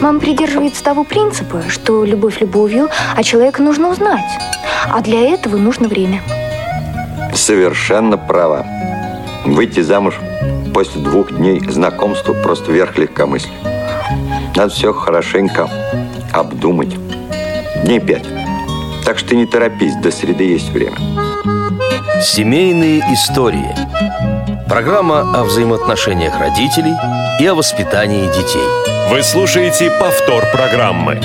Мама придерживается того принципа, что любовь любовью, а человека нужно узнать. А для этого нужно время. Совершенно права. Выйти замуж после двух дней знакомства просто верх легкомыслия. Надо все хорошенько обдумать. Дней пять. Так что не торопись, до среды есть время. Семейные истории. Программа о взаимоотношениях родителей и о воспитании детей. Вы слушаете повтор программы.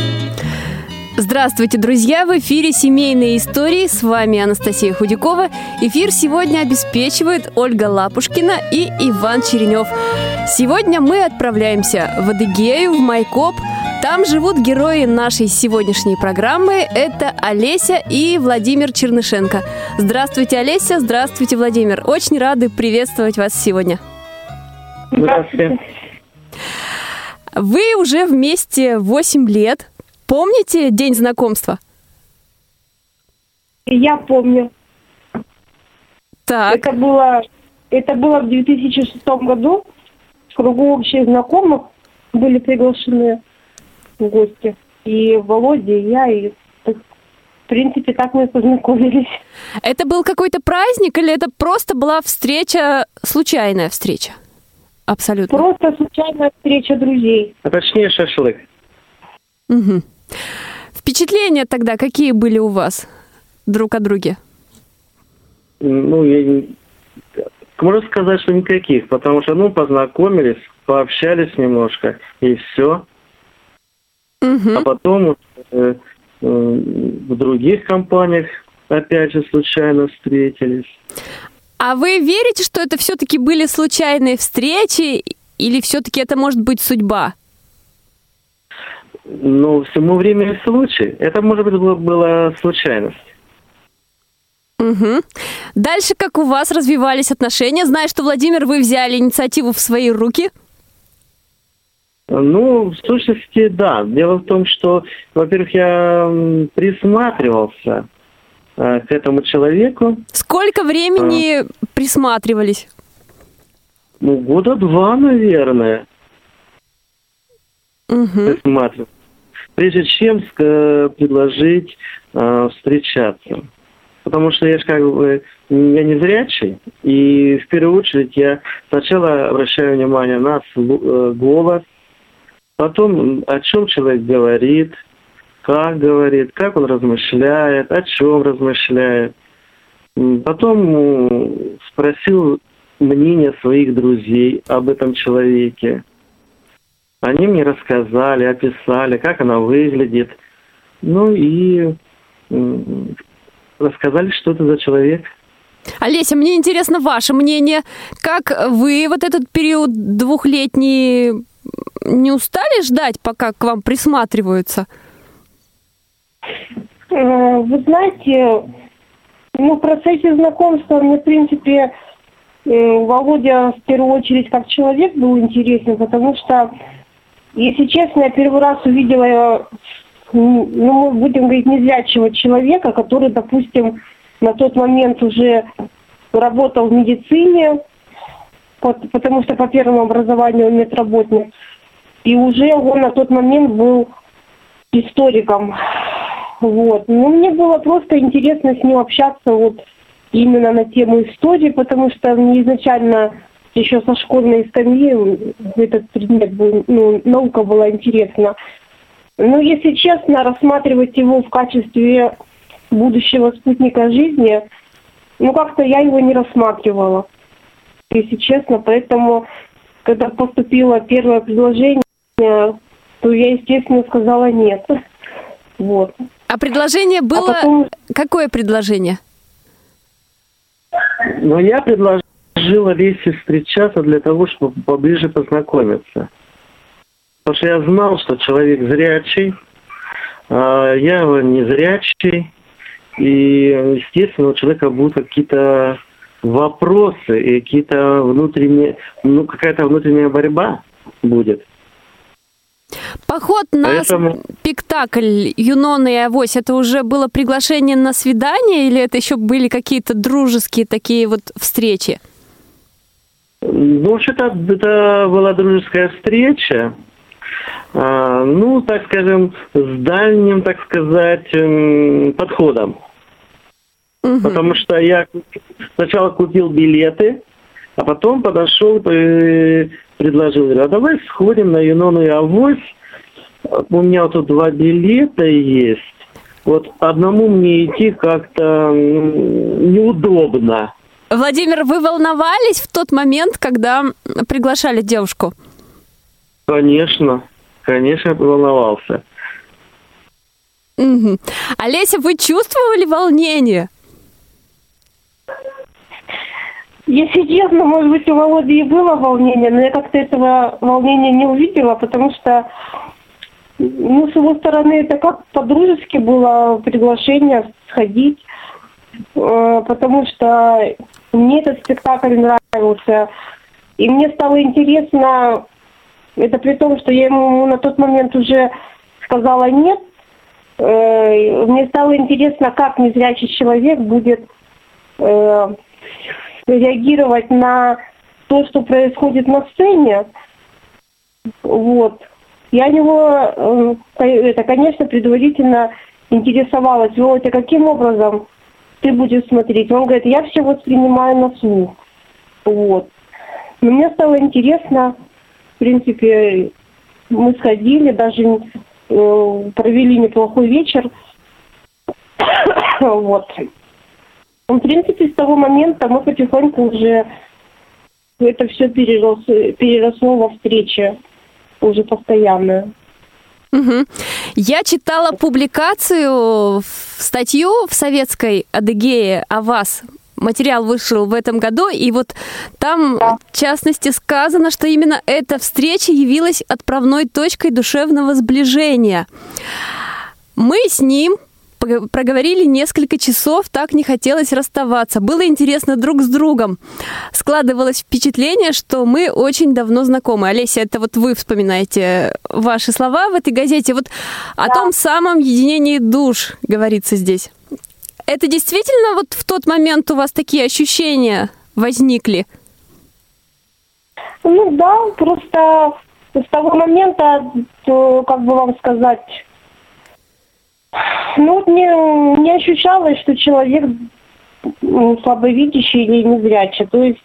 Здравствуйте, друзья! В эфире «Семейные истории». С вами Анастасия Худякова. Эфир сегодня обеспечивает Ольга Лапушкина и Иван Черенев. Сегодня мы отправляемся в Адыгею, в Майкоп. Там живут герои нашей сегодняшней программы. Это Олеся и Владимир Чернышенко. Здравствуйте, Олеся. Здравствуйте, Владимир. Очень рады приветствовать вас сегодня. Здравствуйте. Вы уже вместе 8 лет. Помните день знакомства? Я помню. Так. Это было, это было в 2006 году. В кругу общих знакомых были приглашены в гости. И Володя, и я, и так, в принципе, так мы и познакомились. Это был какой-то праздник или это просто была встреча, случайная встреча? Абсолютно. Просто случайная встреча друзей. А точнее шашлык. Мгм. Впечатления тогда какие были у вас друг о друге? Ну, я не- Можно сказать, что никаких, потому что, ну, познакомились, пообщались немножко, и все. Мгм. А потом э, э, в других компаниях, опять же, случайно встретились. А вы верите, что это все-таки были случайные встречи или все-таки это может быть судьба? Но всему время и случай. Это, может быть, была, была случайность. Мгм. Дальше как у вас развивались отношения? Знаю, что, Владимир, вы взяли инициативу в свои руки. Ну, в сущности, да. Дело в том, что, во-первых, я присматривался э, к этому человеку. Сколько времени присматривались? Ну, года два, наверное, Мгм. присматривался. Прежде чем э, предложить э, встречаться. Потому что я же как бы я не зрячий, и в первую очередь я сначала обращаю внимание на э, голос, потом о чем человек говорит, как говорит, как он размышляет, о чем размышляет. Потом спросил мнение своих друзей об этом человеке. Они мне рассказали, описали, как она выглядит. Ну и рассказали, что это за человек. Олеся, мне интересно ваше мнение. Как вы вот этот период двухлетний не устали ждать, пока к вам присматриваются? Э, Вы знаете, ну, в процессе знакомства мне, в принципе, э, Володя в первую очередь как человек был интересен, потому что, если честно, я первый раз увидела, м, ну, мы будем говорить, незрячего человека, который, допустим, на тот момент уже работал в медицине, потому что по первому образованию он медработник, и уже он на тот момент был историком. Вот. Ну, мне было просто интересно с ним общаться вот именно на тему истории, потому что мне изначально еще со школьной скамьи этот предмет был, ну, наука была интересна. Но, если честно, рассматривать его в качестве будущего спутника жизни, ну, как-то я его не рассматривала, если честно. Поэтому, когда поступило первое предложение, то я, естественно, сказала нет. Вот. А предложение было... А потом- Какое предложение? Но я предложил Олесе встречаться для того, чтобы поближе познакомиться. Потому что я знал, что человек зрячий, а я его не зрячий, и, естественно, у человека будут какие-то вопросы и какие-то внутренние, ну, какая-то внутренняя борьба будет. Поход на Поэтому- спектакль «Юнона и Авось» это уже было приглашение на свидание или это еще были какие-то дружеские такие вот встречи? Ну, вообще-то это была дружеская встреча. А, ну, так скажем, с дальним, так сказать, подходом. Мгм. Потому что я сначала купил билеты, а потом подошел и предложил, говорю, а давай сходим на Юнону и Авось. У меня вот тут два билета есть. Вот одному мне идти как-то неудобно. Владимир, вы волновались в тот момент, когда приглашали девушку? Конечно, конечно, волновался. Мгм. Олеся, вы чувствовали волнение? Если честно, может быть, у Володи и было волнение, но я как-то этого волнения не увидела, потому что, ну, с его стороны, это как по-дружески было приглашение сходить, э, потому что мне этот спектакль нравился, и мне стало интересно, это при том, что я ему на тот момент уже сказала нет, э, мне стало интересно, как незрячий человек будет э, реагировать на то, что происходит на сцене. Вот. Я него, э, ко- это, конечно, предварительно интересовалась. Володя, каким образом ты будешь смотреть? Он говорит, я все воспринимаю на слух. Вот. Но мне стало интересно, в принципе, мы сходили, даже э, провели неплохой вечер. вот. Ну, В принципе, с того момента мы потихоньку уже это все перерос, переросло во встречи уже постоянную. Мгм. Я читала публикацию, статью в советской Адыгее о вас. Материал вышел в этом году, и вот там, в частности, сказано, что именно эта встреча явилась отправной точкой душевного сближения. Мы с ним проговорили несколько часов, так не хотелось расставаться. Было интересно друг с другом. Складывалось впечатление, что мы очень давно знакомы. Олеся, это вот вы вспоминаете ваши слова в этой газете. Вот о том самом единении душ говорится здесь. Это действительно вот в тот момент у вас такие ощущения возникли? Ну да, просто с того момента, то, как бы вам сказать, ну не, не ощущалось, что человек слабовидящий или незрячий. То есть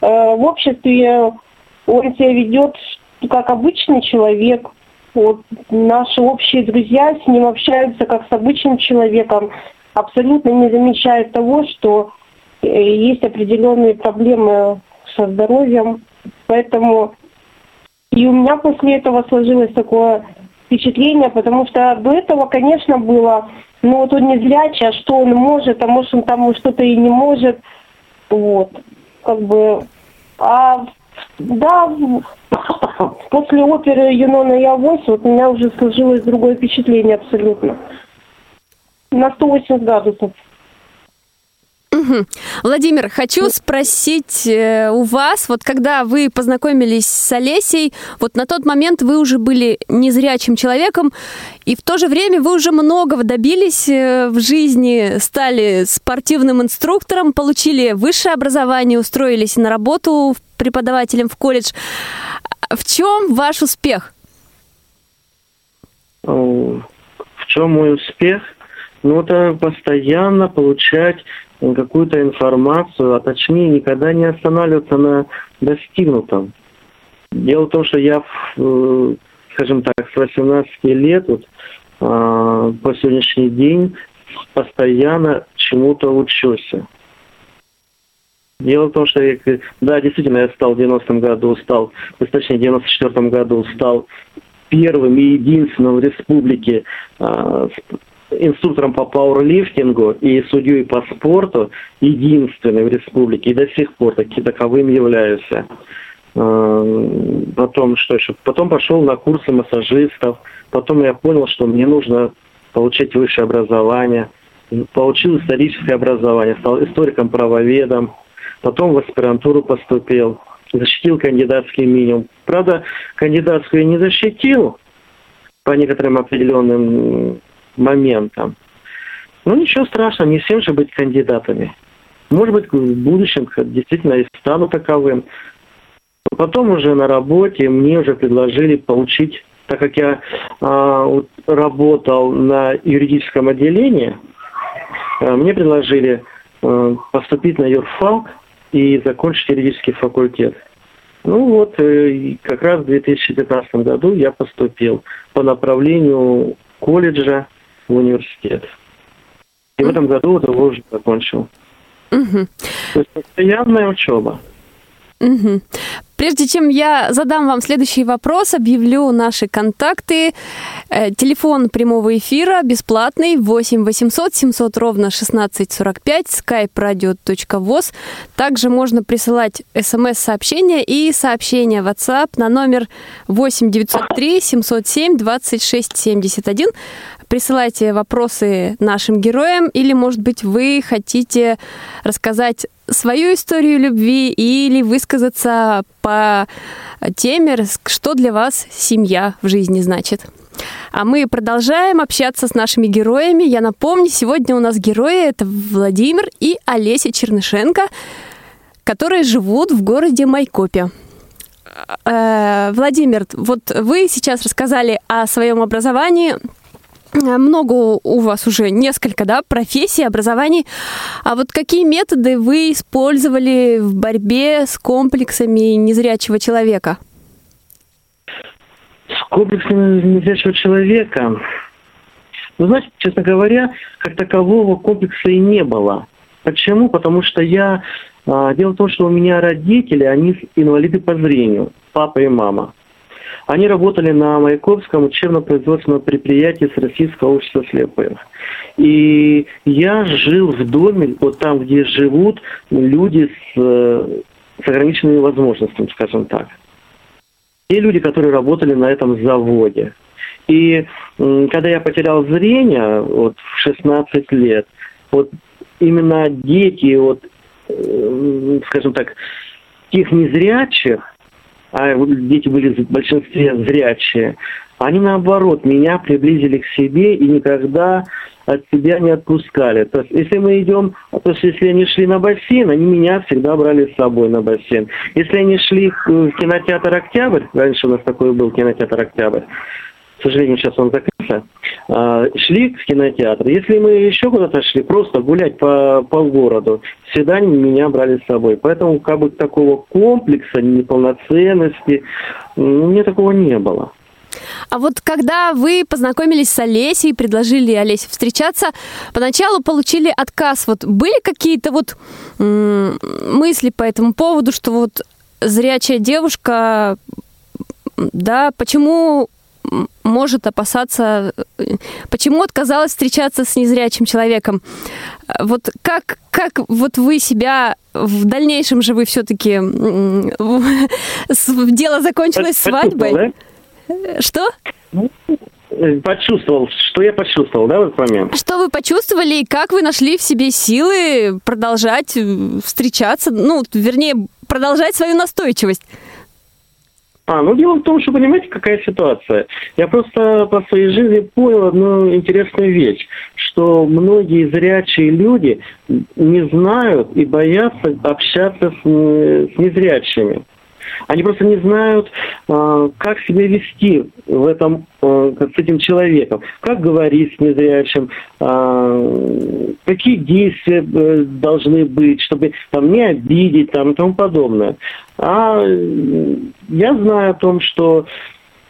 э, в обществе он себя ведет как обычный человек. Вот наши общие друзья с ним общаются как с обычным человеком, абсолютно не замечают того, что э, есть определенные проблемы со здоровьем. Поэтому и у меня после этого сложилось такое впечатление, потому что до этого, конечно, было, ну вот он не зрячий, а что он может, а может он там что-то и не может. Вот. Как бы. А да, после оперы Юнона и Авось вот у меня уже сложилось другое впечатление абсолютно. На 180 градусов. Владимир, хочу спросить э, у вас, вот когда вы познакомились с Олесей, вот на тот момент вы уже были незрячим человеком, и в то же время вы уже многого добились э, в жизни, стали спортивным инструктором, получили высшее образование, устроились на работу преподавателем в колледж. В чем ваш успех? Э, В чем мой успех? Ну, это постоянно получать какую-то информацию, а точнее никогда не останавливаться на достигнутом. Дело в том, что я, э, скажем так, с 18 лет вот, а, по сегодняшний день постоянно чему-то учусь. Дело в том, что, я, да, действительно, я стал в 90-м году, стал, точнее, в 94-м году стал первым и единственным в республике а, инструктором по пауэрлифтингу и судьей по спорту, единственный в республике, и до сих пор таки таковым являюсь. А, Потом что еще? Потом пошел на курсы массажистов. Потом я понял, что мне нужно получить высшее образование. Получил историческое образование, стал историком-правоведом. Потом в аспирантуру поступил. Защитил кандидатский минимум. Правда, кандидатскую я не защитил по некоторым определенным моментам. Ну, ничего страшного, не всем же быть кандидатами. Может быть, в будущем действительно и стану таковым. Потом уже на работе мне уже предложили получить так как я а, работал на юридическом отделении, а, мне предложили а, поступить на юрфак и закончить юридический факультет. Ну вот, э, как раз в 2015 году я поступил по направлению колледжа в университет. И в этом году вот его уже закончил. То есть постоянная учеба. Мгм. Прежде чем я задам вам следующий вопрос, объявлю наши контакты. Э, Телефон прямого эфира бесплатный 8 800 700 ровно 1645 skype radio.voz. Также можно присылать смс-сообщения и сообщения в WhatsApp на номер 8 903 707 26 71. Присылайте вопросы нашим героям или, может быть, вы хотите рассказать свою историю любви или высказаться по теме, что для вас семья в жизни значит. А мы продолжаем общаться с нашими героями. Я напомню, сегодня у нас герои это Владимир и Олеся Чернышенко, которые живут в городе Майкопе. Э, Владимир, вот вы сейчас рассказали о своем образовании. Много у вас уже несколько, да, профессий, образований. А вот какие методы вы использовали в борьбе с комплексами незрячего человека? С комплексами незрячего человека, ну, знаете, честно говоря, как такового комплекса и не было. Почему? Потому что я... а, Дело в том, что у меня родители, они инвалиды по зрению, папа и мама. Они работали на Маяковском учебно-производственном предприятии с Российского общества слепых. И я жил в доме, вот там, где живут люди с, э, с ограниченными возможностями, скажем так. Те люди, которые работали на этом заводе. И когда я потерял зрение вот, в 16 лет, вот именно дети, вот, э, скажем так, тех незрячих, а дети были в большинстве зрячие, они наоборот меня приблизили к себе и никогда от себя не отпускали. То есть, если мы идем, то есть, если они шли на бассейн, они меня всегда брали с собой на бассейн. Если они шли в кинотеатр «Октябрь», раньше у нас такой был кинотеатр «Октябрь», сожалению, сейчас он закрылся, а, шли в кинотеатр. Если мы еще куда-то шли, просто гулять по, по городу, всегда меня брали с собой. Поэтому как бы такого комплекса, неполноценности, ну, у меня такого не было. А вот когда вы познакомились с Олесей, предложили Олесе встречаться, поначалу получили отказ. Вот были какие-то вот мысли по этому поводу, что вот зрячая девушка, да, почему может опасаться, э, почему отказалась встречаться с незрячим человеком? А Вот как, как вот вы себя в дальнейшем же вы все-таки дело закончилось свадьбой? Что? да? Э, Почувствовал, что я почувствовал, да, в этот момент? Что вы почувствовали и как вы нашли в себе силы продолжать э, встречаться, ну, вернее, продолжать свою настойчивость? А, ну дело в том, что понимаете, какая ситуация. Я просто по своей жизни понял одну интересную вещь, что многие зрячие люди не знают и боятся общаться с, не- с незрячими. Они просто не знают, а, как себя вести в этом, а, с этим человеком, как говорить с незрячим, а, какие действия э, должны быть, чтобы там не обидеть там, и тому подобное. А я знаю о том, что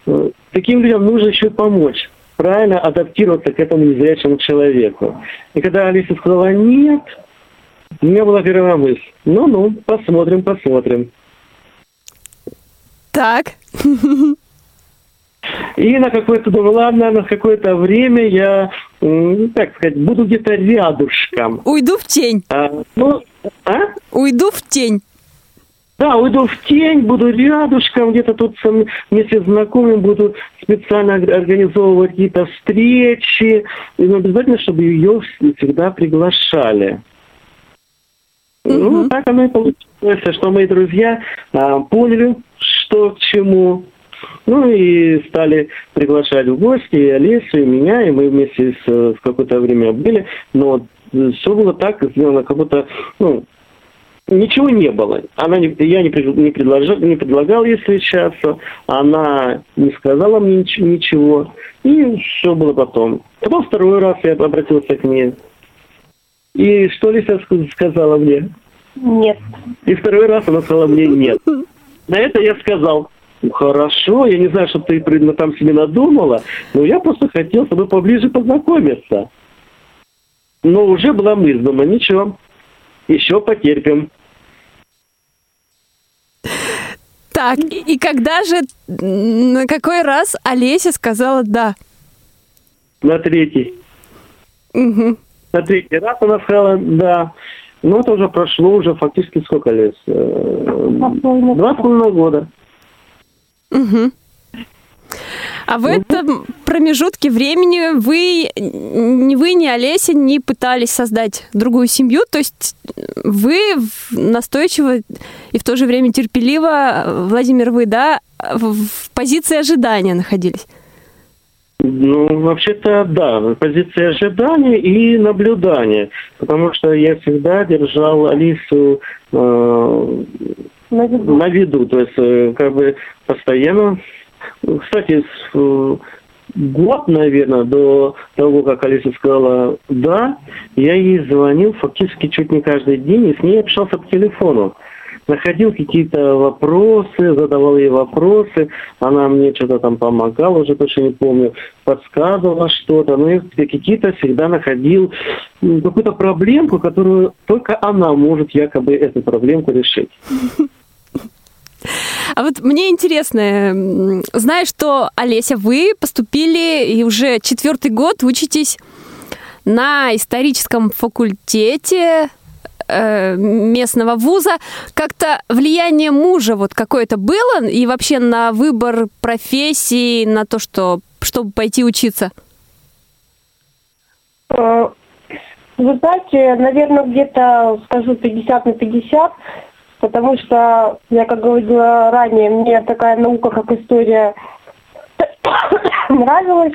э, таким людям нужно еще помочь правильно адаптироваться к этому незрячему человеку. И когда Алиса сказала «нет», у меня была первая мысль. Ну-ну, посмотрим, посмотрим. Так. И на какое-то, думаю, ладно, на какое-то время я, так сказать, буду где-то рядышком. Уйду в тень. А, ну, а? Уйду в тень. Да, уйду в тень, буду рядышком, где-то тут вместе с буду специально ор- организовывать какие-то встречи. И ну, обязательно, чтобы ее вс- всегда приглашали. Ну, так оно и получилось, что мои друзья а, поняли, что к чему. Ну и стали приглашать в гости и Олесю, и меня, и мы вместе с, в какое-то время были. Но все было так сделано, как будто, ну, ничего не было. Она не, я не, не, предложил, не предлагал ей встречаться, она не сказала мне нич- ничего. И все было потом. Потом второй раз я обратился к ней. И что Лиса ск- сказала мне? Нет. И второй раз она сказала мне нет. На это я сказал, «Ну, хорошо, я не знаю, что ты там себе надумала, но я просто хотел с тобой поближе познакомиться. Но уже была мысль, думаю, ничего, еще потерпим. Так, и и когда же, на какой раз Олеся сказала «да»? На третий. Мгм. На третий раз она сказала, да. Ну, это уже прошло уже фактически сколько лет? Э, Два с половиной года. Мгм. А в этом промежутке времени вы, ни вы, ни Олеся не пытались создать другую семью, то есть вы в- настойчиво и в то же время терпеливо, Владимир, вы, да, в, в позиции ожидания находились? Ну, вообще-то, да, позиция ожидания и наблюдания. Потому что я всегда держал Алису э, На виду. на виду, то есть э, как бы постоянно. Кстати, с, э, год, наверное, до того, как Алиса сказала «да», я ей звонил фактически чуть не каждый день и с ней общался по телефону. Находил какие-то вопросы, задавал ей вопросы, она мне что-то там помогала, уже точно не помню, подсказывала что-то, но я какие-то всегда находил какую-то проблемку, которую только она может якобы эту проблемку решить. А вот мне интересно, знаю, что, Олеся, вы поступили и уже четвертый год учитесь на историческом факультете э, местного вуза. Как-то влияние мужа вот какое-то было и вообще на выбор профессии, на то, что, чтобы пойти учиться? Э, Вы знаете, наверное, где-то скажу 50 на 50, потому что, я как говорила ранее, мне такая наука, как история, нравилась.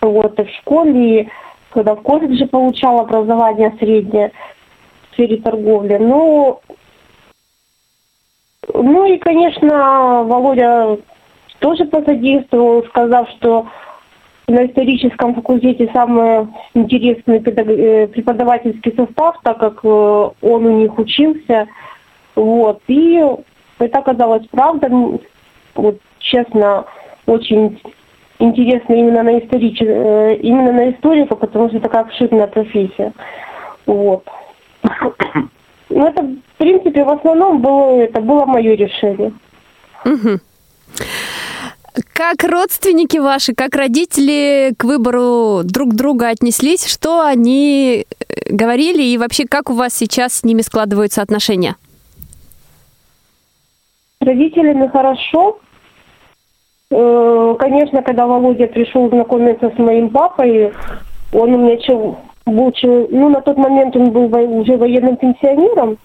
Вот, и в школе, и когда в колледже получала образование среднее в сфере торговли. Ну, ну и, конечно, Володя тоже посодействовал, сказав, что на историческом факультете самый интересный э, преподавательский состав, так как э, он у них учился. Вот. И это оказалось правда. Вот, честно, очень интересно именно на, историч... э, именно на историка, потому что такая обширная профессия. Вот. Ну, это, в принципе, в основном было, это было мое решение. Мгм. Как родственники ваши, как родители к выбору друг друга отнеслись? Что они э, говорили и вообще как у вас сейчас с ними складываются отношения? С родителями хорошо. Э, Конечно, когда Володя пришел знакомиться с моим папой, он у меня чел- был, чел- ну, на тот момент он был уже военным пенсионером,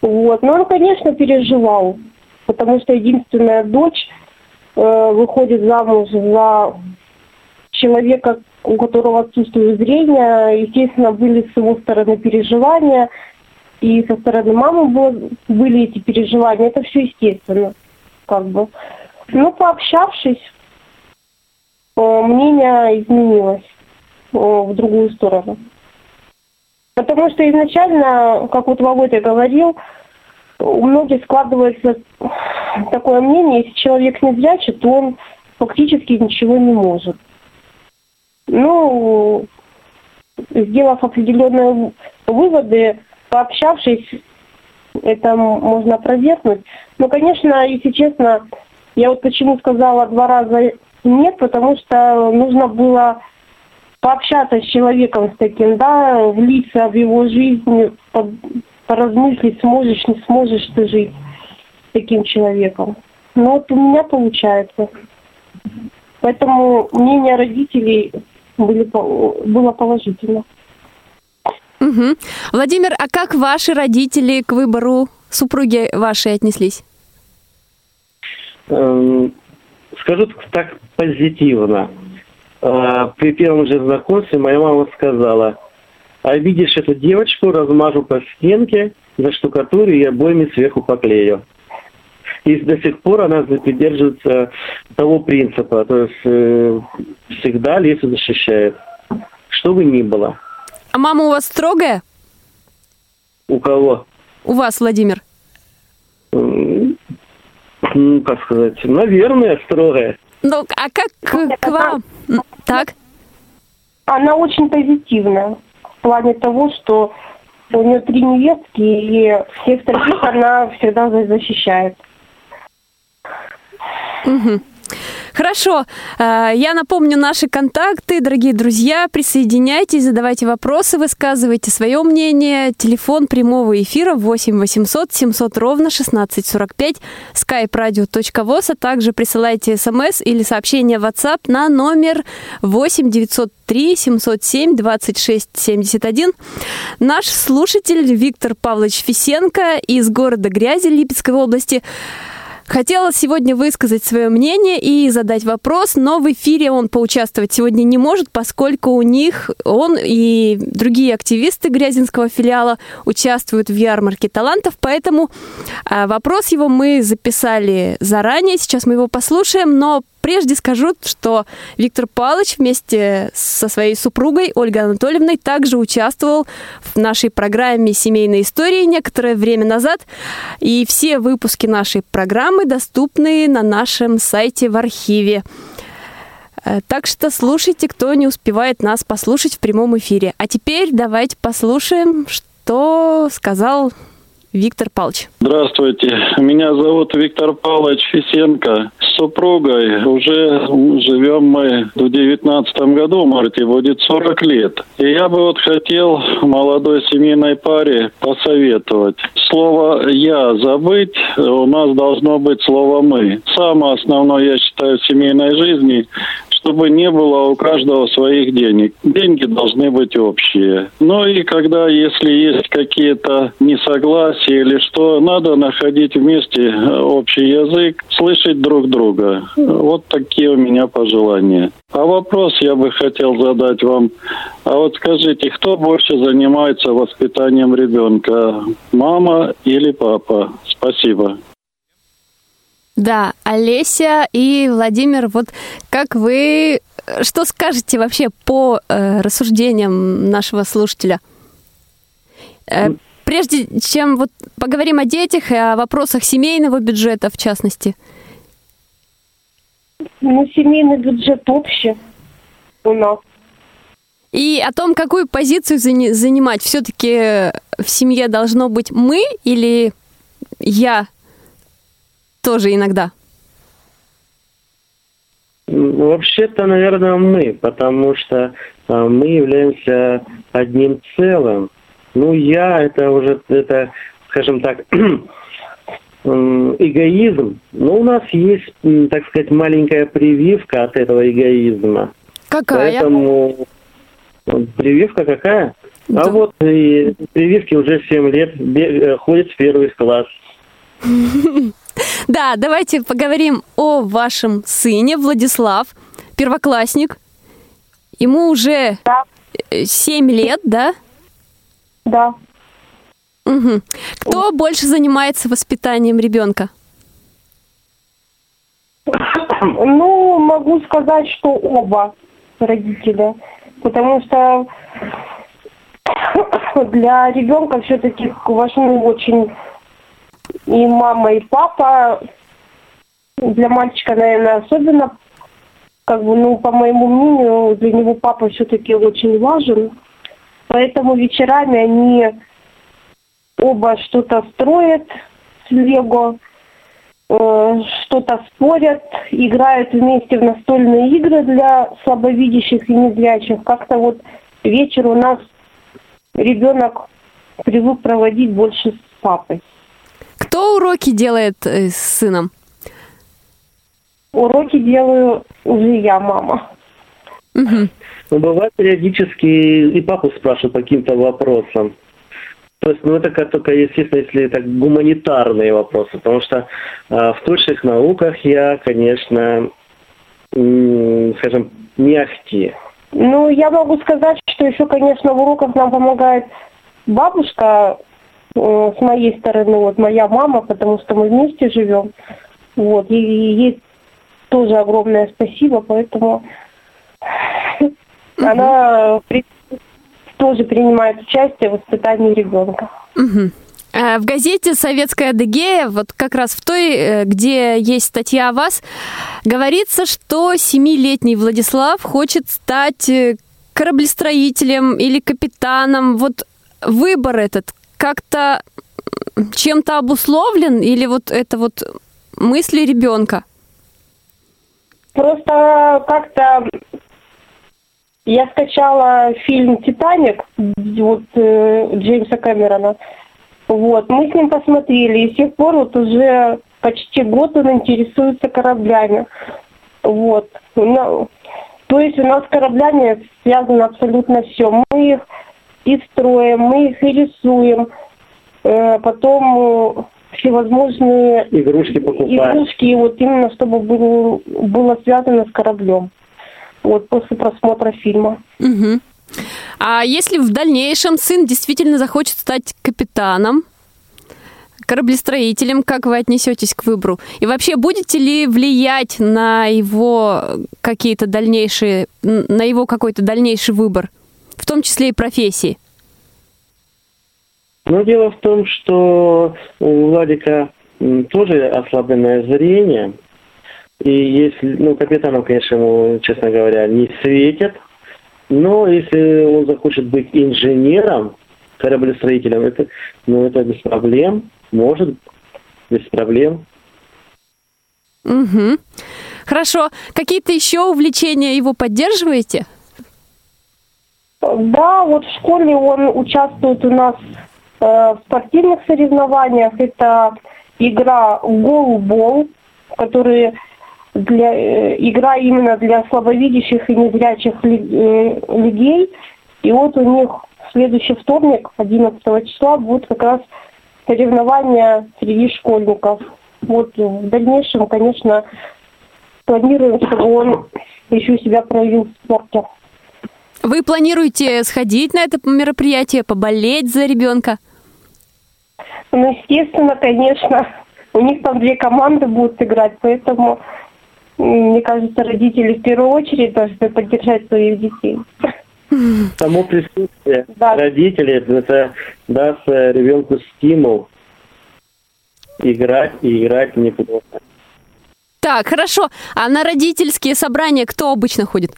вот, но он, конечно, переживал, потому что единственная дочь выходит замуж за человека, у которого отсутствует зрение, естественно, были с его стороны переживания, и со стороны мамы было, были эти переживания, это все естественно, как бы. Ну, пообщавшись, э, мнение изменилось э, в другую сторону. Потому что изначально, как вот Володя говорил, у многих складывается такое мнение, если человек не зрячий, то он фактически ничего не может. Ну, сделав определенные выводы, пообщавшись, это можно опровергнуть. Но, конечно, если честно, я вот почему сказала два раза нет, потому что нужно было пообщаться с человеком с таким, да, влиться в его жизнь, по- поразмыслить, сможешь, не сможешь ты жить с таким человеком. Но вот у меня получается. Поэтому мнение родителей были, было положительно. Мгм. Владимир, а как ваши родители к выбору супруги вашей отнеслись? Эм, Скажу так позитивно. Э, При первом же знакомстве моя мама сказала, а видишь эту девочку, размажу по стенке, заштукатурю и обоями сверху поклею. И до сих пор она придерживается того принципа, то есть э, всегда лесу защищает, что бы ни было. А мама у вас строгая? У кого? У вас, Владимир. Ну, как сказать, наверное, строгая. Ну, а как к, к вам? Так? Она очень позитивная в плане того, что у нее три невестки, и всех троих она всегда за- защищает. Мгм. Хорошо. Э, Я напомню наши контакты. Дорогие друзья, присоединяйтесь, задавайте вопросы, высказывайте свое мнение. Телефон прямого эфира 8 800 700 ровно 1645, skype radio.voz, а также присылайте смс или сообщение в WhatsApp на номер 8 903 707 26 71. Наш слушатель Виктор Павлович Фисенко из города Грязи Липецкой области Хотела сегодня высказать свое мнение и задать вопрос, но в эфире он поучаствовать сегодня не может, поскольку у них он и другие активисты Грязинского филиала участвуют в ярмарке талантов, поэтому а, вопрос его мы записали заранее, сейчас мы его послушаем, но прежде скажу, что Виктор Павлович вместе со своей супругой Ольгой Анатольевной также участвовал в нашей программе «Семейные истории» некоторое время назад. И все выпуски нашей программы доступны на нашем сайте в архиве. Э, Так что слушайте, кто не успевает нас послушать в прямом эфире. А теперь давайте послушаем, что сказал Виктор Павлович. Здравствуйте, меня зовут Виктор Павлович Фисенко. С супругой уже живем мы в девятнадцатом году, в марте будет 40 лет. И я бы вот хотел молодой семейной паре посоветовать. Слово «я» забыть, у нас должно быть слово «мы». Самое основное, я считаю, в семейной жизни чтобы не было у каждого своих денег. Деньги должны быть общие. Ну и когда, если есть какие-то несогласия или что, надо находить вместе э, общий язык, слышать друг друга. Вот такие у меня пожелания. А вопрос я бы хотел задать вам. А вот скажите, кто больше занимается воспитанием ребенка? Мама или папа? Спасибо. Да, Олеся и Владимир, вот как вы, э, что скажете вообще по э, рассуждениям нашего слушателя? Э, прежде чем вот поговорим о детях и о вопросах семейного бюджета, в частности. Ну, семейный бюджет общий у нас. И о том, какую позицию зани- занимать. Все-таки в семье должно быть мы или я тоже иногда? Вообще-то, наверное, мы, потому что а, мы являемся одним целым. Ну, я это уже, это, скажем так, эгоизм. Но у нас есть, так сказать, маленькая прививка от этого эгоизма. Какая? Поэтому прививка какая? Да. А вот и прививки уже 7 лет э, ходит в первый класс. Да, давайте поговорим о вашем сыне Владислав, первоклассник. Ему уже Да. 7 лет, да? Да. Мгм. Кто больше занимается воспитанием ребенка? Ну, могу сказать, что оба родителя. Потому что для ребенка все-таки важны очень и мама, и папа. Для мальчика, наверное, особенно, как бы, ну, по моему мнению, для него папа все-таки очень важен. Поэтому вечерами они оба что-то строят с Лего, э, что-то спорят, играют вместе в настольные игры для слабовидящих и незрячих. Как-то вот вечер у нас ребенок привык проводить больше с папой. Кто уроки делает э, с сыном? Уроки делаю уже я, мама. Мгм. Ну, бывает периодически и папу спрашивают по каким-то вопросам. То есть, ну, это как только, естественно, если это гуманитарные вопросы, потому что а, в точных науках я, конечно, м, скажем, не ахти. Ну, я могу сказать, что еще, конечно, в уроках нам помогает бабушка э, с моей стороны, вот моя мама, потому что мы вместе живем. Вот, и, и ей тоже огромное спасибо, поэтому она при- тоже принимает участие в воспитании ребенка. Мгм. А В газете «Советская Адыгея», вот как раз в той, э, где есть статья о вас, говорится, что семилетний Владислав хочет стать э, кораблестроителем или капитаном. Вот выбор этот как-то чем-то обусловлен или вот это вот мысли ребенка? Просто как-то я скачала фильм «Титаник» вот, э, Джеймса Кэмерона. Вот, мы с ним посмотрели, и с тех пор вот уже почти год он интересуется кораблями. Вот. Ну, то есть у нас с кораблями связано абсолютно все. Мы их и строим, мы их и рисуем. Э, потом э, всевозможные Игрушки покупаем. игрушки, вот именно чтобы было, было связано с кораблем. Вот после просмотра фильма. Мгм. А если в дальнейшем сын действительно захочет стать капитаном, кораблестроителем, как вы отнесетесь к выбору? И вообще будете ли влиять на его какие-то дальнейшие, на его какой-то дальнейший выбор, в том числе и профессии? Но дело в том, что у Владика тоже ослабленное зрение. И если, ну, капитаном, конечно, ему, честно говоря, не светит. Но если он захочет быть инженером, кораблестроителем, это, ну, это без проблем. Может, без проблем. Мгм. Хорошо. Какие-то еще увлечения его поддерживаете? Да, вот в школе он участвует у нас э, в спортивных соревнованиях. Это игра голбол, которые для э, игра именно для слабовидящих и незрячих э, людей. И вот у них следующий вторник, 11 числа, будет как раз соревнования среди школьников. Вот в дальнейшем, конечно, планируем, чтобы он еще себя проявил в спорте. Вы планируете сходить на это мероприятие, поболеть за ребенка? Ну, естественно, конечно. У них там две команды будут играть, поэтому, мне кажется, родители в первую очередь должны поддержать своих детей. Само присутствие Да. родителей, это даст э, ребенку стимул играть и играть неплохо. Так, хорошо. А на родительские собрания кто обычно ходит?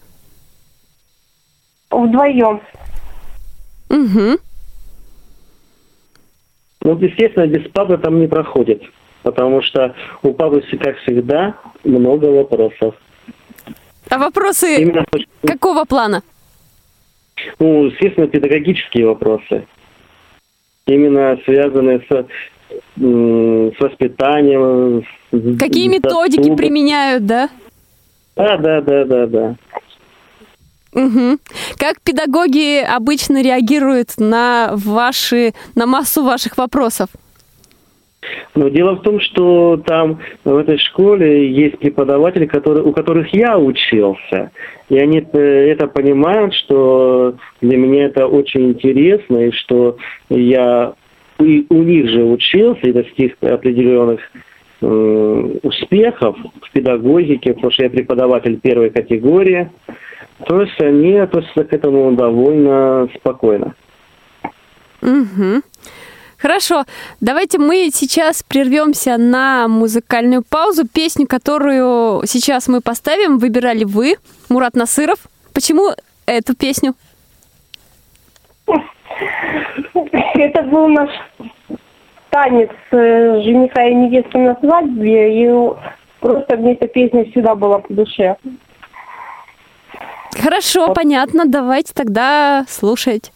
Вдвоем. Угу. Ну, естественно, без папы там не проходит. Потому что у папы, как всегда, много вопросов. А вопросы Именно, какого плана? ну, естественно, педагогические вопросы. Именно связанные с, с воспитанием. с- Какие с методики досугом. применяют, да? Да, да, да, да, да. Угу. Как педагоги обычно реагируют на ваши, на массу ваших вопросов? Но дело в том, что там в этой школе есть преподаватели, которые, у которых я учился. И они э, это понимают, что для меня это очень интересно, и что я и у них же учился и достиг определенных успехов в педагогике, потому что я преподаватель первой категории. То есть они относятся к этому довольно спокойно. Угу. Хорошо, давайте мы сейчас прервемся на музыкальную паузу. Песню, которую сейчас мы поставим, выбирали вы, Мурат Насыров. Почему эту песню? Это был наш танец э, жениха и невесты на свадьбе, и просто мне эта песня всегда была по душе. Хорошо, понятно, давайте тогда слушать.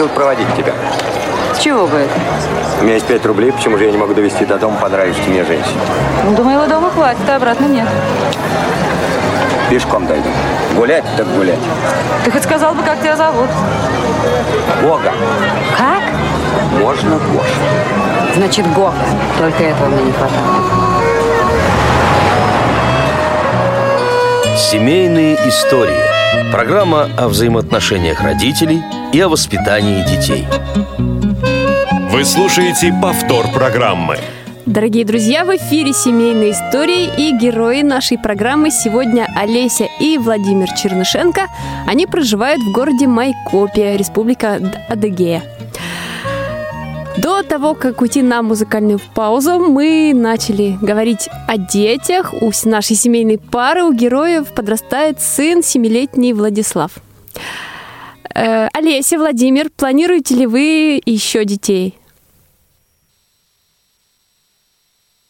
Решил проводить тебя. С чего бы это? У меня есть пять рублей, почему же я не могу довести до дома понравившейся мне женщине? Ну, до моего дома хватит, а обратно нет. Пешком дойду. Гулять так гулять. Ты хоть сказал бы, как тебя зовут? Бога. Как? Можно Гоша. Значит, Гоха. Только этого мне не хватает. Семейные истории. Программа о взаимоотношениях родителей и о воспитании детей. Вы слушаете повтор программы. Дорогие друзья, в эфире семейные истории и герои нашей программы сегодня Олеся и Владимир Чернышенко. Они проживают в городе Майкопия, Республика Адыгея. До того, как уйти на музыкальную паузу, мы начали говорить о детях. У нашей семейной пары, у героев подрастает сын семилетний Владислав. Э, Олеся, Владимир, планируете ли вы еще детей?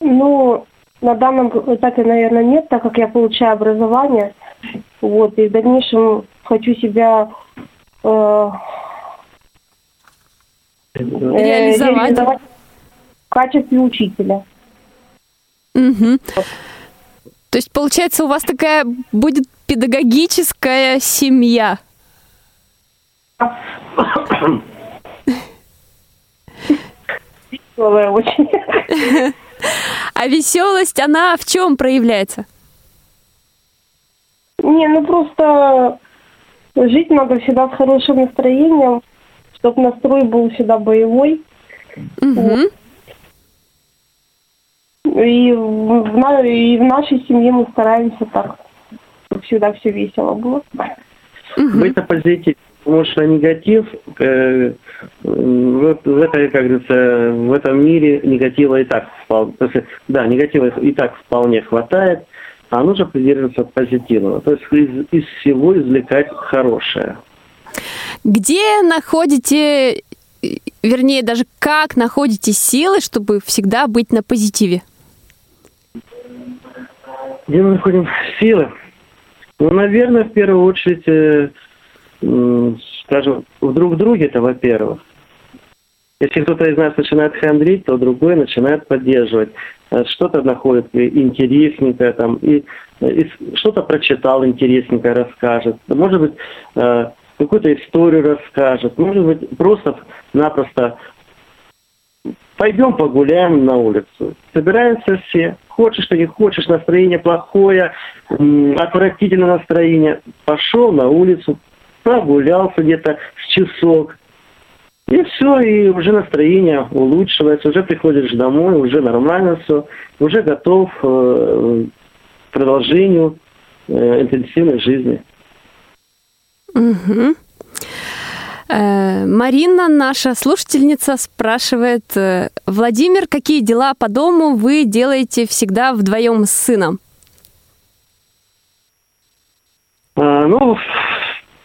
Ну, на данном этапе, наверное, нет, так как я получаю образование. Вот, и в дальнейшем хочу себя э, Реализовать. реализовать в качестве учителя. Мгм. То есть, получается, у вас такая будет педагогическая семья. Веселая очень. А веселость, она в чем проявляется? Не, ну просто жить надо всегда с хорошим настроением, чтобы настрой был всегда боевой. Мгм. И в, на- и в нашей семье мы стараемся так, чтобы всегда все весело было. Быть на позитиве, потому что негатив, э, в, в этой, как говорится, в этом мире негатива и так вполне, да, негатива и так вполне хватает, а нужно придерживаться позитивного, то есть из, из всего извлекать хорошее. Где находите, э, вернее, даже как находите силы, чтобы всегда быть на позитиве? Где мы находим силы? Ну, наверное, в первую очередь, э, скажем, в друг друге это, во-первых. Если кто-то из нас начинает хандрить, то другой начинает поддерживать. Э, Что-то находит интересненькое, там, и, э, и что-то прочитал интересненькое, расскажет. Может быть, какую-то историю расскажет. Может быть, просто-напросто пойдем погуляем на улицу. Собираемся все. Хочешь ты, не хочешь, настроение плохое, отвратительное настроение. Пошел на улицу, прогулялся где-то с часок. И все, и уже настроение улучшилось, уже приходишь домой, уже нормально все, уже готов э, к продолжению э, интенсивной жизни. Э, Марина, наша слушательница, спрашивает, э, Владимир, какие дела по дому вы делаете всегда вдвоем с сыном? А, ну,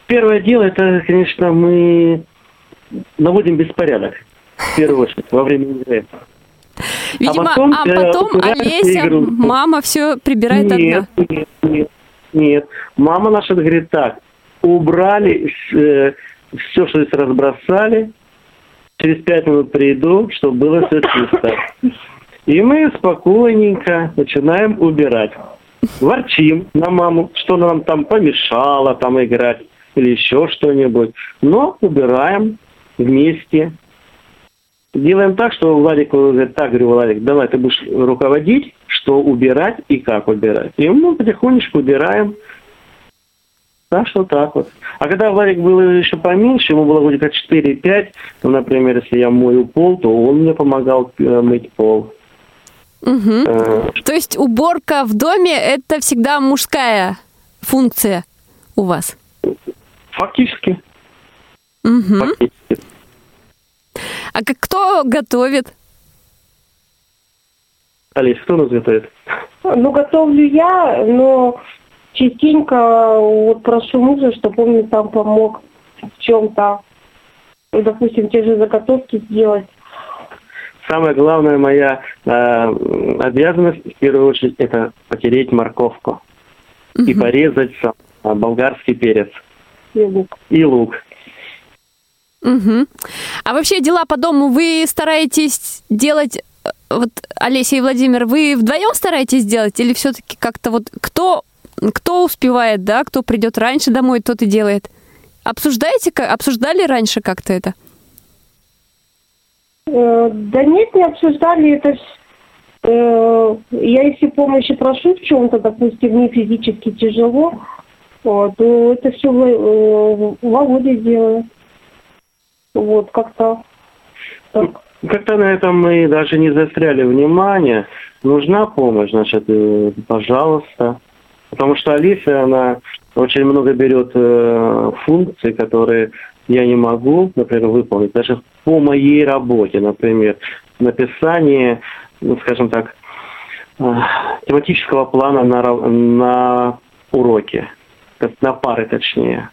первое дело, это, конечно, мы наводим беспорядок, в первую очередь, во время игры. Видимо, а потом, потом, э, убираем Олеся, игрушку. мама все прибирает нет, одна. нет, нет, нет. Мама наша говорит так, убрали все, что здесь разбросали, через пять минут приду, чтобы было все чисто. И мы спокойненько начинаем убирать. Ворчим на маму, что нам там помешала там играть или еще что-нибудь. Но убираем вместе. Делаем так, что Владик говорит, так, говорю, Владик, давай ты будешь руководить, что убирать и как убирать. И мы потихонечку убираем. Так что так вот. А когда Владик был еще поменьше, ему было годика 4-5, ну, например, если я мою пол, то он мне помогал э, мыть пол. Мгм. Э, То есть уборка в доме это всегда мужская функция у вас? Фактически. Мгм. фактически. А как кто готовит? Олесь, кто нас готовит? Ну, готовлю я, но частенько вот прошу мужа, чтобы он мне там помог в чем-то. Допустим, те же заготовки сделать. Самая главная моя э, обязанность, в первую очередь, это потереть морковку и порезать сам, э, болгарский перец И лук. и лук. Мгм. А вообще дела по дому вы стараетесь делать, э, вот Олеся и Владимир, вы вдвоем стараетесь делать или все-таки как-то вот кто, кто успевает, да, кто придет раньше домой, тот и делает? Обсуждаете, обсуждали раньше как-то это? Э, Да нет, не обсуждали это. э, Я если помощи прошу в чем-то, допустим, мне физически тяжело, то это все Володя делает. Вот, как-то так. Как-то на этом мы даже не застряли внимание. Нужна помощь, значит, э, пожалуйста. Потому что Алиса, она очень много берет э, функций, которые я не могу, например, выполнить. Даже по моей работе, например, написание, ну, скажем так, э, тематического плана на, на уроке, на пары точнее.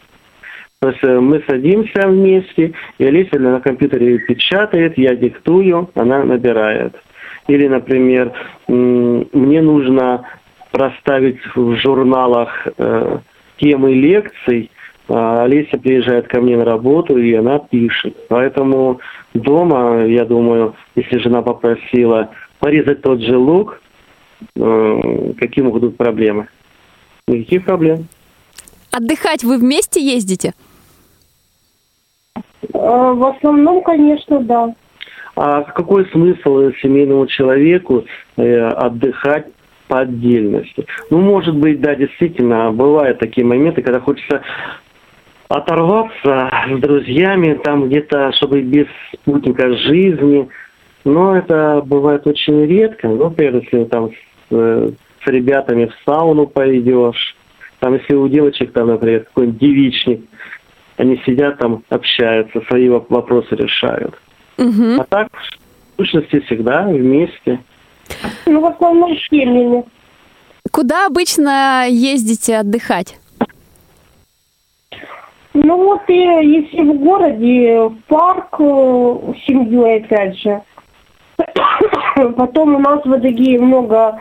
То есть э, мы садимся вместе, и Алиса на компьютере печатает, я диктую, она набирает. Или, например, мне нужно проставить в журналах э, темы лекций, а Олеся приезжает ко мне на работу, и она пишет. Поэтому дома, я думаю, если жена попросила порезать тот же лук, э, какие могут быть проблемы? Никаких проблем. Отдыхать вы вместе ездите? Э, В основном, конечно, да. А какой смысл семейному человеку э, отдыхать по отдельности. Ну, может быть, да, действительно, бывают такие моменты, когда хочется оторваться с друзьями, там где-то, чтобы без спутника жизни. Но это бывает очень редко. Ну, например, если там с, э, с ребятами в сауну пойдешь, там, если у девочек, там, например, какой-нибудь девичник, они сидят там, общаются, свои воп- вопросы решают. Мгм. А так, в сущности, всегда вместе. Ну, в основном с семьями. Куда обычно ездите отдыхать? Ну вот и если в городе, в парк э, с семьей опять же. Потом у нас в Адыгее много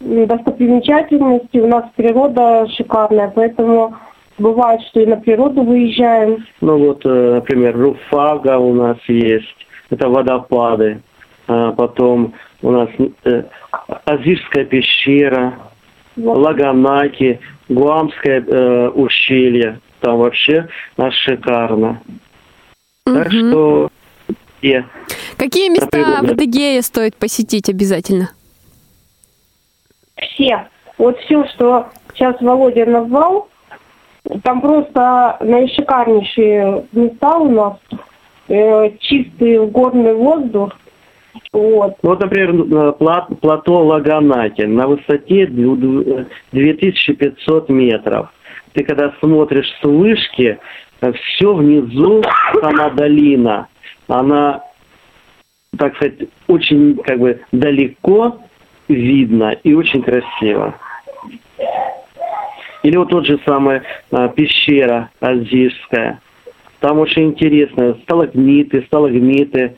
достопримечательностей, у нас природа шикарная, поэтому бывает, что и на природу выезжаем. Ну вот, э, например, Руфага у нас есть, это водопады. А потом у нас э, Азирская пещера, Лаганаки, Гуамское э, ущелье. Там вообще нас шикарно. Так Мгм. что и Какие места в Адыгее стоит посетить обязательно? Все. Вот все, что сейчас Володя назвал, там просто наишикарнейшие места у нас. Э, чистый горный воздух. Вот. Ну, Вот, например, э, пла- плато Лаганаки на высоте ду- ду- э, 2500 метров. Ты когда смотришь с вышки, все внизу, сама долина, она, так сказать, очень как бы далеко видно и очень красиво. Или вот тот же самый э, пещера Азирская. Там очень интересно. Сталагмиты, сталагмиты,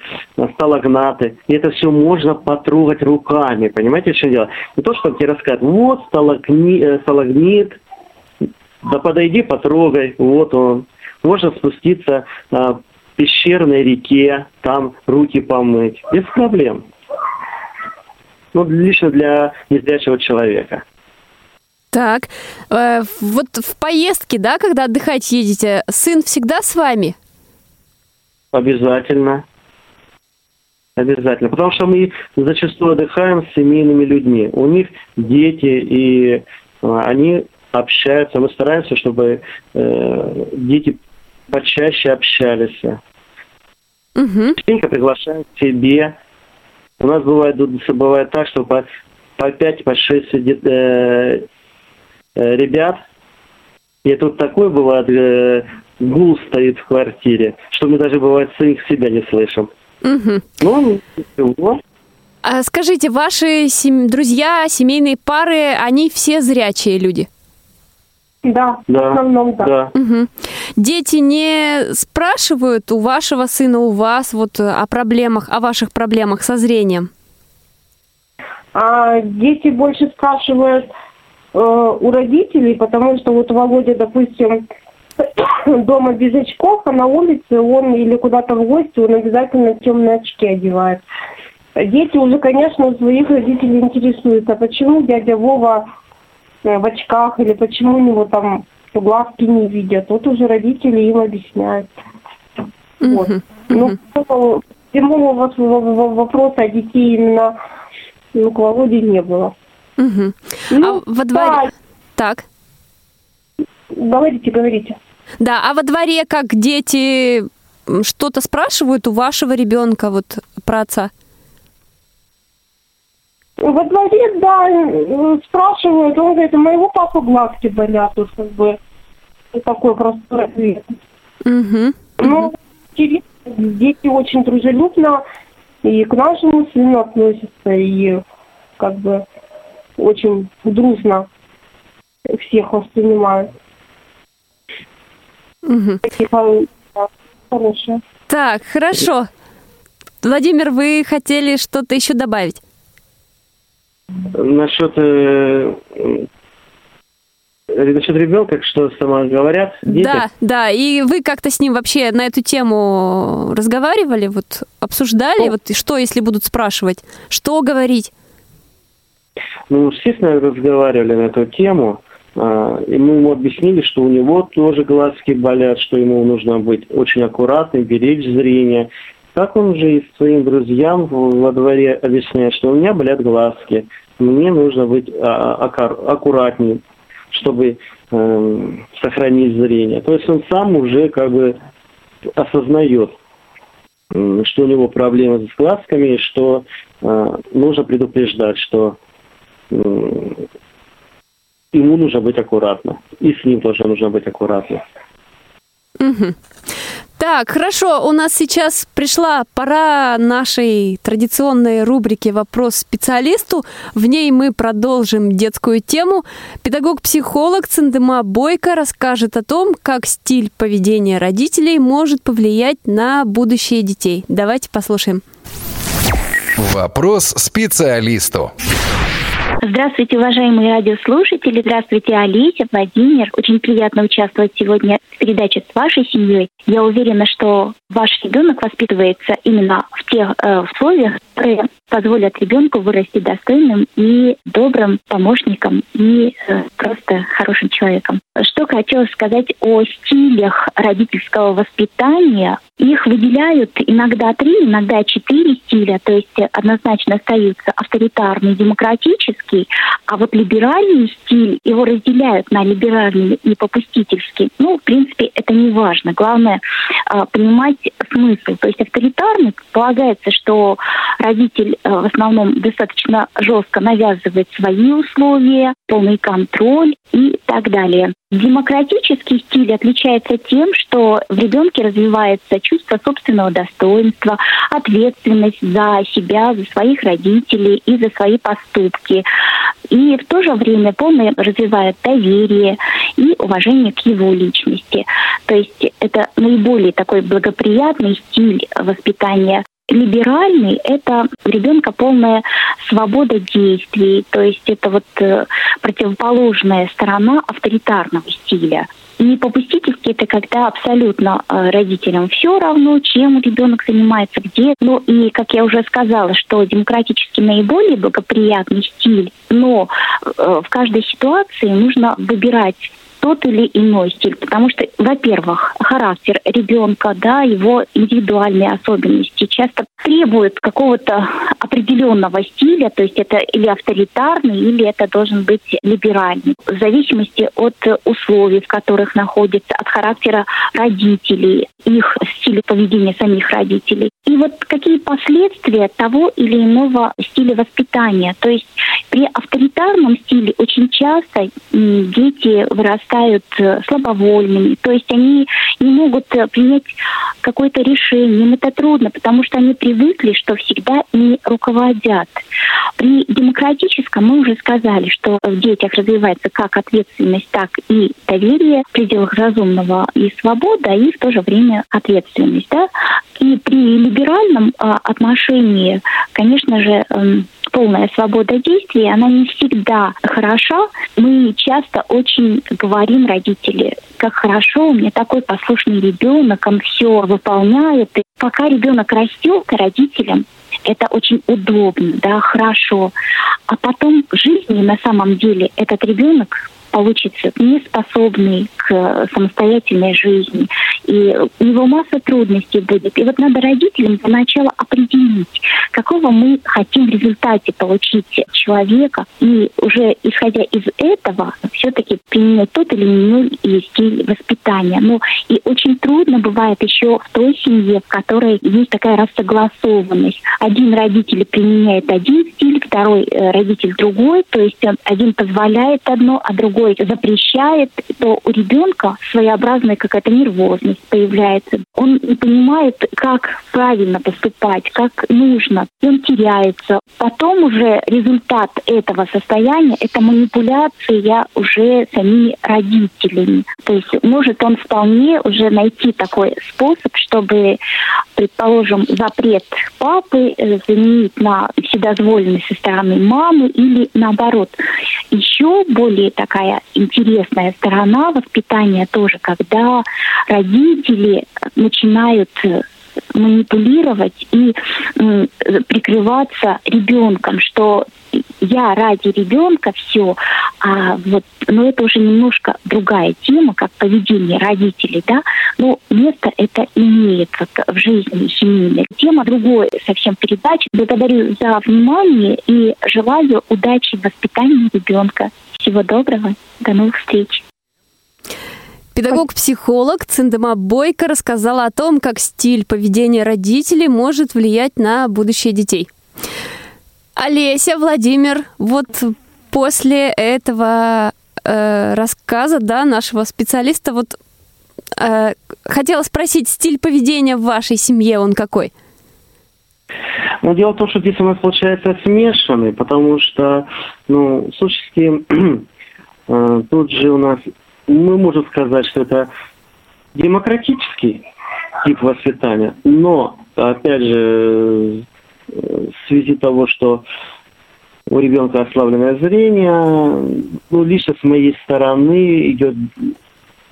сталагнаты. И это все можно потрогать руками. Понимаете, что дело? Не то, что тебе рассказывают, вот сталагни, э, сталагмит, да подойди, потрогай, вот он. Можно спуститься на пещерной реке, там руки помыть. Без проблем. Ну, лично для незрячего человека. Так, э, вот в поездке, да, когда отдыхать едете, сын всегда с вами? Обязательно. Обязательно. Потому что мы зачастую отдыхаем с семейными людьми. У них дети, и а, они общаются. Мы стараемся, чтобы э, дети почаще общались. Угу. Частенько приглашаем к себе. У нас бывает, бывает так, что по, по 5 по 6 де- э, э, ребят. И тут такой бывает э, гул стоит в квартире, что мы даже бывает самих себя не слышим. Угу. Ну, ничего. А скажите, ваши сем- друзья, семейные пары, они все зрячие люди? Да, Да, в основном да. да. Мгм. Дети не спрашивают у вашего сына, у вас вот э, о проблемах, о ваших проблемах со зрением? А дети больше спрашивают э, у родителей, потому что вот Володя, допустим, дома без очков, а на улице он или куда-то в гости, он обязательно темные очки одевает. Дети уже, конечно, у своих родителей интересуются, почему дядя Вова э, в очках или почему у него там глазки не видят. Вот уже родители им объясняют. Вот. Мгм. Ну, прямого- вопроса о детей именно ну, к Володе не было. Мгм. Ну, а во дворе... Так. Говорите, говорите. Да, а во дворе как дети что-то спрашивают у вашего ребенка вот про отца? Во дворе, да, спрашивают, он говорит, у моего папы глазки болят, вот как бы такой простой ответ. Угу. Ну, дети очень дружелюбно и к нашему сыну относятся, и как бы очень дружно всех воспринимают. Угу. Такие хорошие. Так, хорошо. Владимир, вы хотели что-то еще добавить? Насчет, э, э, насчет ребенка, что сама говорят, дети. Да, да. И вы как-то с ним вообще на эту тему разговаривали, вот обсуждали, Ну. вот и что, если будут спрашивать, что говорить? Ну, естественно, разговаривали на эту тему. А, И мы ему объяснили, что у него тоже глазки болят, что ему нужно быть очень аккуратным, беречь зрение. Так он же и своим друзьям во дворе объясняет, что у меня болят глазки. мне нужно быть а, аккур- аккуратнее, чтобы э, сохранить зрение. То есть он сам уже как бы осознает, что у него проблемы с глазками, и что э, нужно предупреждать, что ему нужно быть аккуратно. И с ним тоже нужно быть аккуратно. Мгм. Так, хорошо, у нас сейчас пришла пора нашей традиционной рубрики «Вопрос специалисту». В ней мы продолжим детскую тему. Педагог-психолог Цендема Бойко расскажет о том, как стиль поведения родителей может повлиять на будущее детей. Давайте послушаем. Вопрос специалисту. Здравствуйте, уважаемые радиослушатели. Здравствуйте, Олеся, Владимир. Очень приятно участвовать сегодня в передаче с вашей семьей. Я уверена, что ваш ребенок воспитывается именно в тех э, условиях, которые позволят ребенку вырасти достойным и добрым помощником и э, просто хорошим человеком. Что хотелось сказать о стилях родительского воспитания. Их выделяют иногда три, иногда четыре стиля, то есть однозначно остаются авторитарный, демократический, а вот либеральный стиль, его разделяют на либеральный и попустительский. Ну, в принципе, это не важно. Главное э, понимать смысл. То есть авторитарный полагается, что родитель э, в основном достаточно жестко навязывает свои условия, полный контроль и так далее. Демократический стиль отличается тем, что в ребенке развивается чувство собственного достоинства, ответственность за себя, за своих родителей и за свои поступки. И в то же время полно развивает доверие и уважение к его личности. То есть это наиболее такой благоприятный стиль воспитания либеральный – это ребенка полная свобода действий, то есть это вот э, противоположная сторона авторитарного стиля. И попустительский – это когда абсолютно э, родителям все равно, чем ребенок занимается, где. Ну и, как я уже сказала, что демократически наиболее благоприятный стиль, но э, в каждой ситуации нужно выбирать тот или иной стиль, потому что, во-первых, характер ребенка, да, его индивидуальные особенности часто требуют какого-то определенного стиля, то есть это или авторитарный, или это должен быть либеральный, в зависимости от условий, в которых находится, от характера родителей, их стиля поведения самих родителей. И вот какие последствия того или иного стиля воспитания. То есть при авторитарном стиле очень часто дети вырастают э, слабовольными, то есть они не могут э, принять какое-то решение, им это трудно, потому что они привыкли, что всегда ими руководят. При демократическом мы уже сказали, что в детях развивается как ответственность, так и доверие в пределах разумного и свобода, и в то же время ответственность. Да? И при либеральном а, отношении, конечно же, эм, полная свобода действий, она не всегда хороша. Мы часто очень говорим родители, как хорошо, у меня такой послушный ребенок, он все выполняет. И пока ребенок растет, родителям это очень удобно, да, хорошо. А потом в жизни на самом деле этот ребенок получится неспособный к самостоятельной жизни. И у него масса трудностей будет. И вот надо родителям сначала определить, какого мы хотим в результате получить человека. И уже исходя из этого, все-таки применять тот или иной стиль воспитания. Ну и очень трудно бывает еще в той семье, в которой есть такая рассогласованность. Один родитель применяет один стиль, второй э, родитель другой. То есть один позволяет одно, а другой другой запрещает, то у ребенка своеобразная какая-то нервозность появляется. Он не понимает, как правильно поступать, как нужно. И он теряется. Потом уже результат этого состояния – это манипуляция уже самими родителями. То есть может он вполне уже найти такой способ, чтобы, предположим, запрет папы э, заменить на вседозволенность со стороны мамы или наоборот. Еще более такая интересная сторона воспитания тоже, когда родители начинают манипулировать и прикрываться ребенком, что я ради ребенка все, а вот, но это уже немножко другая тема, как поведение родителей, да, но место это имеет вот в жизни семейной. Тема другой совсем передачи. Благодарю за внимание и желаю удачи в воспитании ребенка. Всего доброго, до новых встреч. Педагог-психолог Циндема Бойко рассказала о том, как стиль поведения родителей может влиять на будущее детей. Олеся, Владимир, вот после этого э, рассказа, да, нашего специалиста, вот э, хотела спросить, стиль поведения в вашей семье, он какой? Ну, дело в том, что здесь у нас получается смешанный, потому что, ну, сущности, э, тут же у нас, мы можем сказать, что это демократический тип воспитания, но, опять же, в связи того, что у ребенка ослабленное зрение, ну, лично с моей стороны идет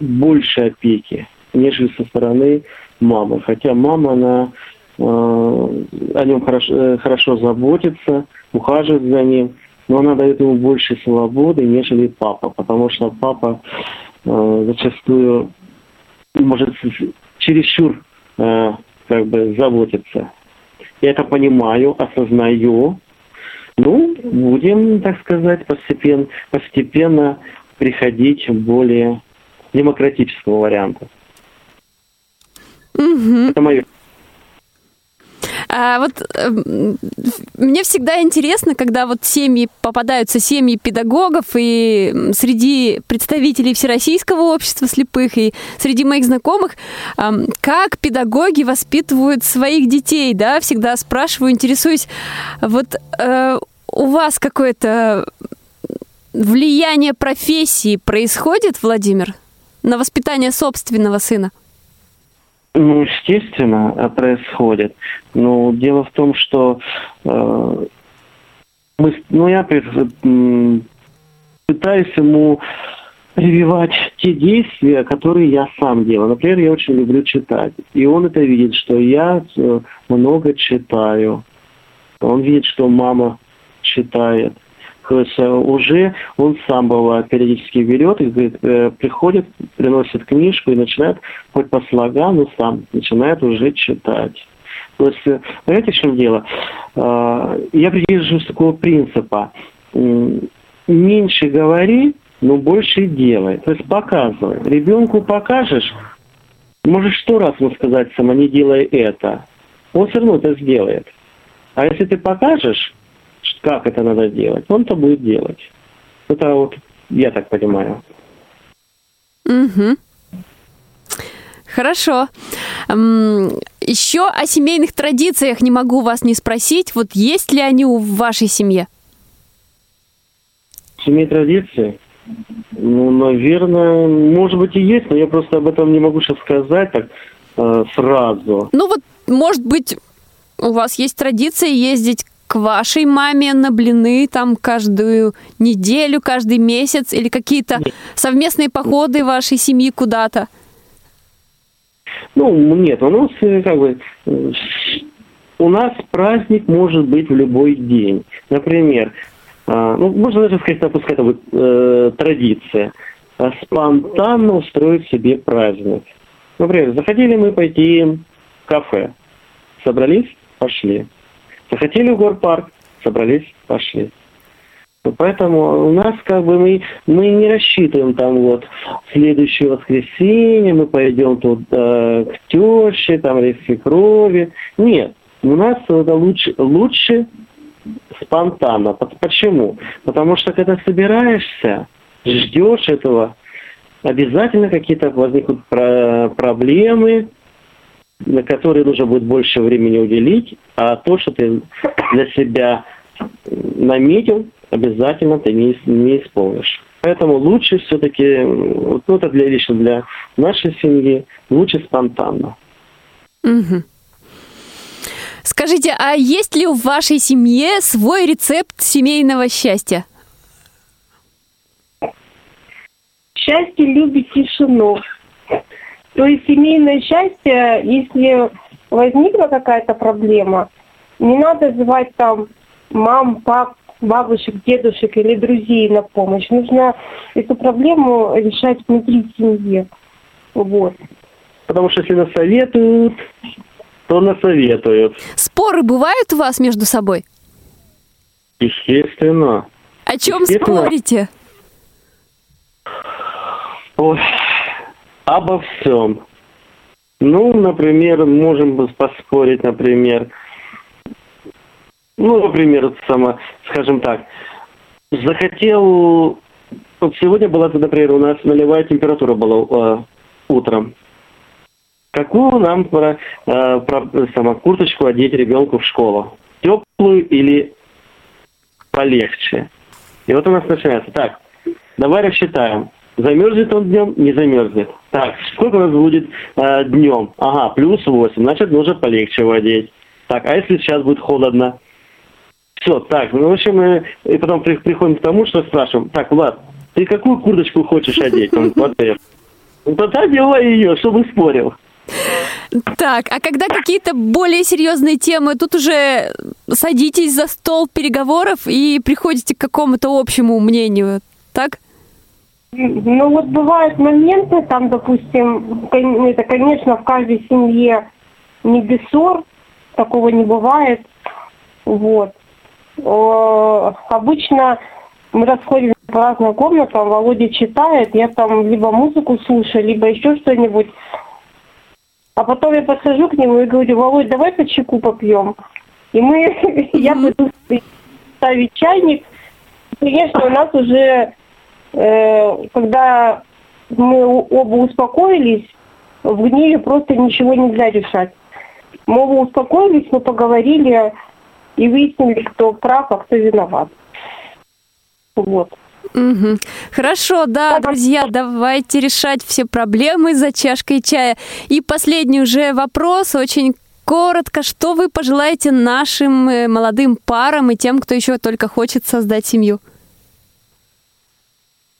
больше опеки, нежели со стороны мамы. Хотя мама, она э, о нем хорошо, э, хорошо заботится, ухаживает за ним, но она дает ему больше свободы, нежели папа, потому что папа э, зачастую может чересчур э, как бы заботиться. Я это понимаю, осознаю. Ну, будем, так сказать, постепенно, постепенно приходить к более демократическому варианту. Угу. Это мое. А вот э, мне всегда интересно, когда вот семьи попадаются семьи педагогов и среди представителей Всероссийского общества слепых и среди моих знакомых, как педагоги воспитывают своих детей, да, всегда спрашиваю, интересуюсь, вот э, у вас какое-то влияние профессии происходит, Владимир, на воспитание собственного сына? Ну, естественно, э, происходит. Но дело в том, что э, мы, ну, я пытаюсь ему прививать те действия, которые я сам делаю. Например, я очень люблю читать. И он это видит, что я э, много читаю. Он видит, что мама читает. Есть э, уже он сам бывает периодически берет и говорит, э, приходит, приносит книжку и начинает хоть по слогам, но сам начинает уже читать. То есть, э, понимаете, в чем дело? Я придерживаюсь такого принципа. Меньше говори, но больше делай. То есть показывай. Ребенку покажешь, можешь сто раз ему сказать сама, не делай это. Он все равно это сделает. А если ты покажешь, как это надо делать, он-то будет делать. Это вот я так понимаю. Угу. Хорошо. Еще о семейных традициях не могу вас не спросить. Вот есть ли они у вашей семье? Семейные традиции? Ну, наверное, может быть и есть, но я просто об этом не могу сейчас сказать так э, сразу. Ну вот, может быть, у вас есть традиция ездить к вашей маме на блины там каждую неделю, каждый месяц или какие-то совместные походы вашей семьи куда-то? Ну, нет, у нас э, как бы у нас праздник может быть в любой день. Например, а, ну, можно даже сказать, пускай это будет э, традиция, а спонтанно устроить себе праздник. Например, захотели мы пойти в кафе, собрались, пошли. Захотели в горпарк, собрались, пошли. Поэтому у нас как бы мы, мы не рассчитываем там вот следующее воскресенье мы пойдем тут э, к теще, там или свекрови. Нет, у нас это лучше, лучше спонтанно. Почему? Потому что когда собираешься, ждешь этого, обязательно какие-то возникнут проблемы, на которые нужно будет больше времени уделить, а то, что ты для себя наметил, обязательно ты не, не исполнишь. Поэтому лучше все-таки, ну это для, лично для нашей семьи, лучше спонтанно. Угу. Скажите, а есть ли в вашей семье свой рецепт семейного счастья? Счастье любит тишину. То есть семейное счастье, если возникла какая-то проблема, не надо звать там мам, пап, бабушек, дедушек или друзей на помощь. Нужно эту проблему решать внутри семьи. Вот. Потому что если насоветуют, то насоветуют. Споры бывают у вас между собой? Естественно. О чем Естественно. спорите? Ой, обо всем. Ну, например, можем поспорить, например, ну, например, само, скажем так, захотел, вот сегодня была, например, у нас нулевая температура была э, утром. Какую нам про, э, про, сама, курточку одеть ребенку в школу? Теплую или полегче? И вот у нас начинается. Так, давай рассчитаем. Замерзнет он днем, не замерзнет. Так, сколько у нас будет э, днем? Ага, плюс 8, значит, нужно полегче его одеть. Так, а если сейчас будет холодно? Все, так, ну, в общем, мы и потом при- приходим к тому, что спрашиваем, так, Влад, ты какую курточку хочешь одеть? Он в ответ. Ну, тогда делай ее, чтобы спорил. Так, а когда какие-то более серьезные темы, тут уже садитесь за стол переговоров и приходите к какому-то общему мнению, так? Ну вот бывают моменты, там, допустим, кон- это, конечно, в каждой семье не без ссор, такого не бывает. Вот. О, обычно мы расходимся по разным комнатам, Володя читает, я там либо музыку слушаю, либо еще что-нибудь. А потом я подхожу к нему и говорю, Володь, давай по чайку попьем. И мы, я буду ставить чайник. Конечно, у нас уже, когда мы оба успокоились, в гневе просто ничего нельзя решать. Мы оба успокоились, мы поговорили и выяснили, кто прав, а кто виноват. Вот. Мгм. Хорошо, да, друзья, давайте решать все проблемы за чашкой чая. И последний уже вопрос, очень коротко. Что вы пожелаете нашим э, молодым парам и тем, кто еще только хочет создать семью?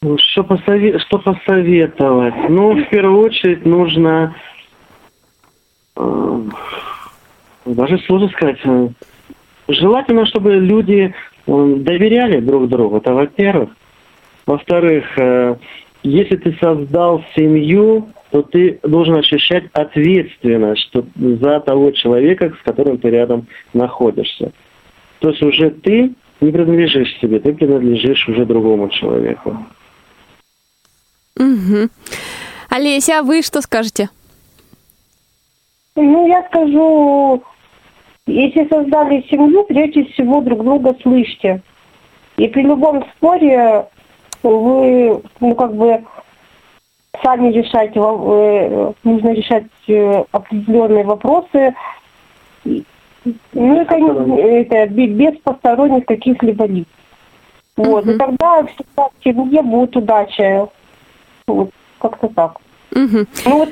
Ну, Что, посове- что посоветовать? Ну, в первую очередь нужно... э, даже сложно сказать. э, Желательно, чтобы люди э, доверяли друг другу. Это во-первых. Во-вторых, если ты создал семью, то ты должен ощущать ответственность что, за того человека, с которым ты рядом находишься. То есть уже ты не принадлежишь себе, ты принадлежишь уже другому человеку. Мгм. Олеся, а вы что скажете? Ну, я скажу, если создали семью, прежде всего друг друга слышьте. И при любом споре вы, ну, как бы, сами решаете, во- э, нужно решать э, определенные вопросы. Ну, и, конечно, это бе- без посторонних каких-либо лиц. Вот, и тогда всегда в семье будет удача. Вот, как-то так. Мгм. Ну, вот,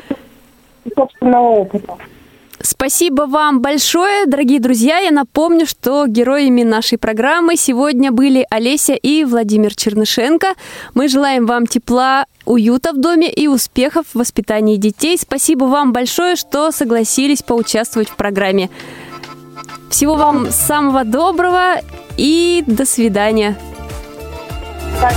собственного опыта. Спасибо вам большое, дорогие друзья. Я напомню, что героями нашей программы сегодня были Олеся и Владимир Чернышенко. Мы желаем вам тепла, уюта в доме и успехов в воспитании детей. Спасибо вам большое, что согласились поучаствовать в программе. Всего вам самого доброго и до свидания. Так,